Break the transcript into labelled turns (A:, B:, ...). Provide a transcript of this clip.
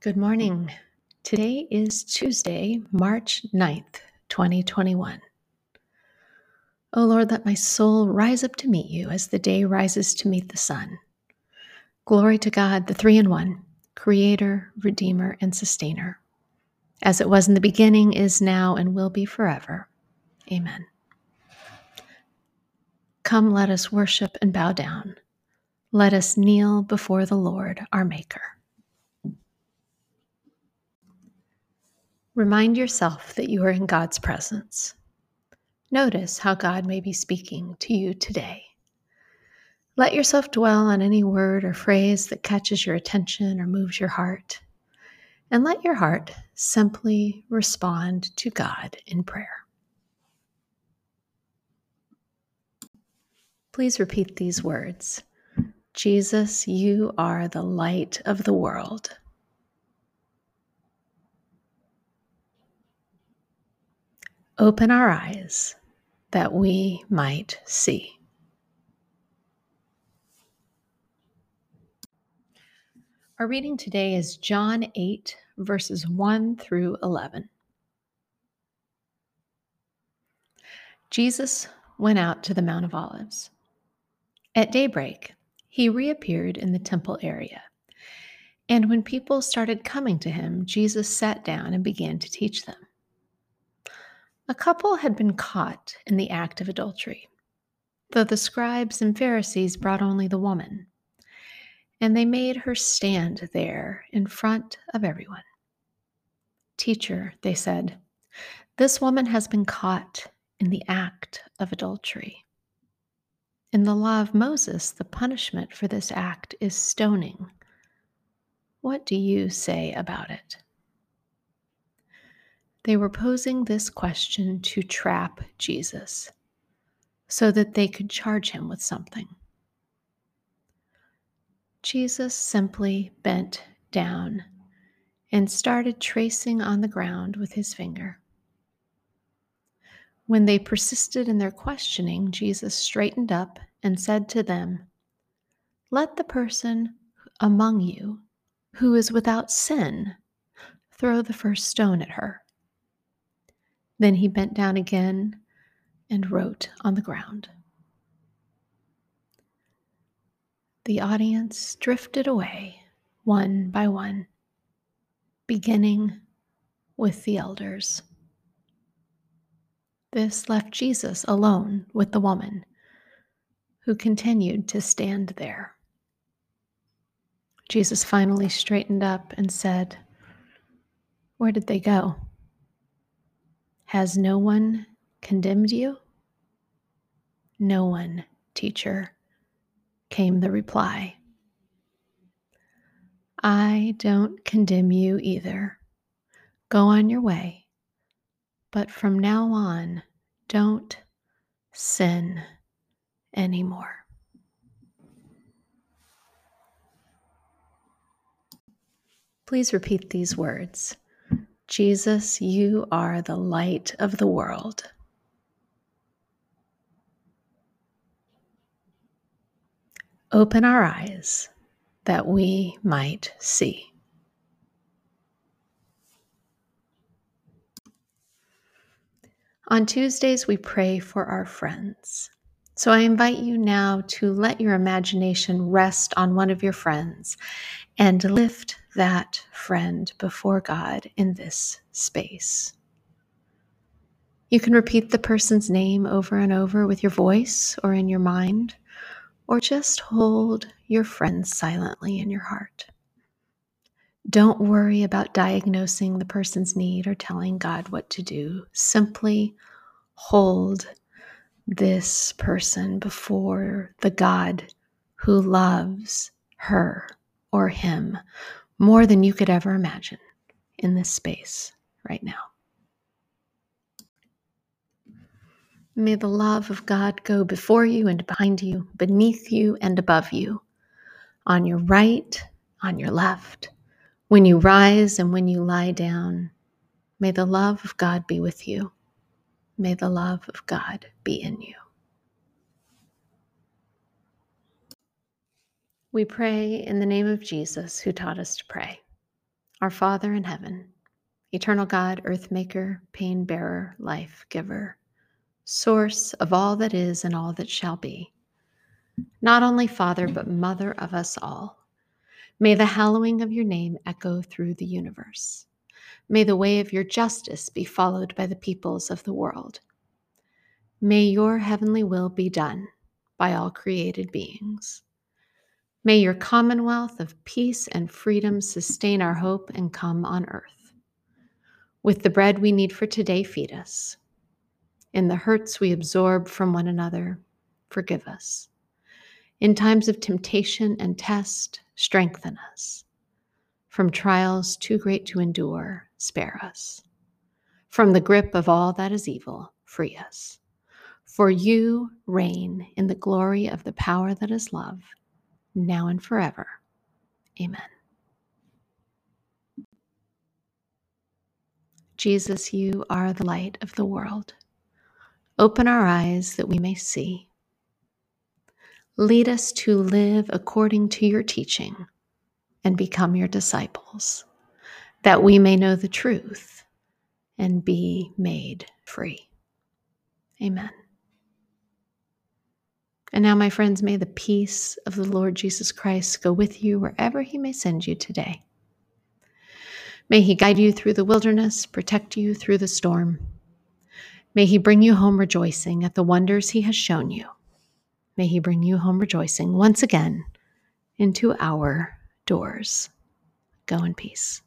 A: Good morning. Today is Tuesday, March 9th, 2021. O Lord, let my soul rise up to meet you as the day rises to meet the sun. Glory to God, the three in one, creator, redeemer, and sustainer, as it was in the beginning, is now, and will be forever. Amen. Come, let us worship and bow down. Let us kneel before the Lord, our Maker. Remind yourself that you are in God's presence. Notice how God may be speaking to you today. Let yourself dwell on any word or phrase that catches your attention or moves your heart. And let your heart simply respond to God in prayer. Please repeat these words Jesus, you are the light of the world. Open our eyes that we might see. Our reading today is John 8, verses 1 through 11. Jesus went out to the Mount of Olives. At daybreak, he reappeared in the temple area. And when people started coming to him, Jesus sat down and began to teach them. A couple had been caught in the act of adultery, though the scribes and Pharisees brought only the woman, and they made her stand there in front of everyone. Teacher, they said, this woman has been caught in the act of adultery. In the law of Moses, the punishment for this act is stoning. What do you say about it? They were posing this question to trap Jesus so that they could charge him with something. Jesus simply bent down and started tracing on the ground with his finger. When they persisted in their questioning, Jesus straightened up and said to them, Let the person among you who is without sin throw the first stone at her. Then he bent down again and wrote on the ground. The audience drifted away one by one, beginning with the elders. This left Jesus alone with the woman, who continued to stand there. Jesus finally straightened up and said, Where did they go? Has no one condemned you? No one, teacher, came the reply. I don't condemn you either. Go on your way, but from now on, don't sin anymore. Please repeat these words. Jesus, you are the light of the world. Open our eyes that we might see. On Tuesdays, we pray for our friends. So I invite you now to let your imagination rest on one of your friends and lift that friend before God in this space. You can repeat the person's name over and over with your voice or in your mind, or just hold your friend silently in your heart. Don't worry about diagnosing the person's need or telling God what to do. Simply hold this person before the God who loves her or him more than you could ever imagine in this space right now. May the love of God go before you and behind you, beneath you and above you, on your right, on your left, when you rise and when you lie down. May the love of God be with you. May the love of God be in you. We pray in the name of Jesus, who taught us to pray. Our Father in heaven, eternal God, earth maker, pain bearer, life giver, source of all that is and all that shall be, not only Father, but Mother of us all, may the hallowing of your name echo through the universe. May the way of your justice be followed by the peoples of the world. May your heavenly will be done by all created beings. May your commonwealth of peace and freedom sustain our hope and come on earth. With the bread we need for today, feed us. In the hurts we absorb from one another, forgive us. In times of temptation and test, strengthen us. From trials too great to endure, spare us. From the grip of all that is evil, free us. For you reign in the glory of the power that is love now and forever. Amen. Jesus, you are the light of the world. Open our eyes that we may see. Lead us to live according to your teaching and become your disciples, that we may know the truth and be made free. Amen. And now, my friends, may the peace of the Lord Jesus Christ go with you wherever he may send you today. May he guide you through the wilderness, protect you through the storm. May he bring you home rejoicing at the wonders he has shown you. May he bring you home rejoicing once again into our doors. Go in peace.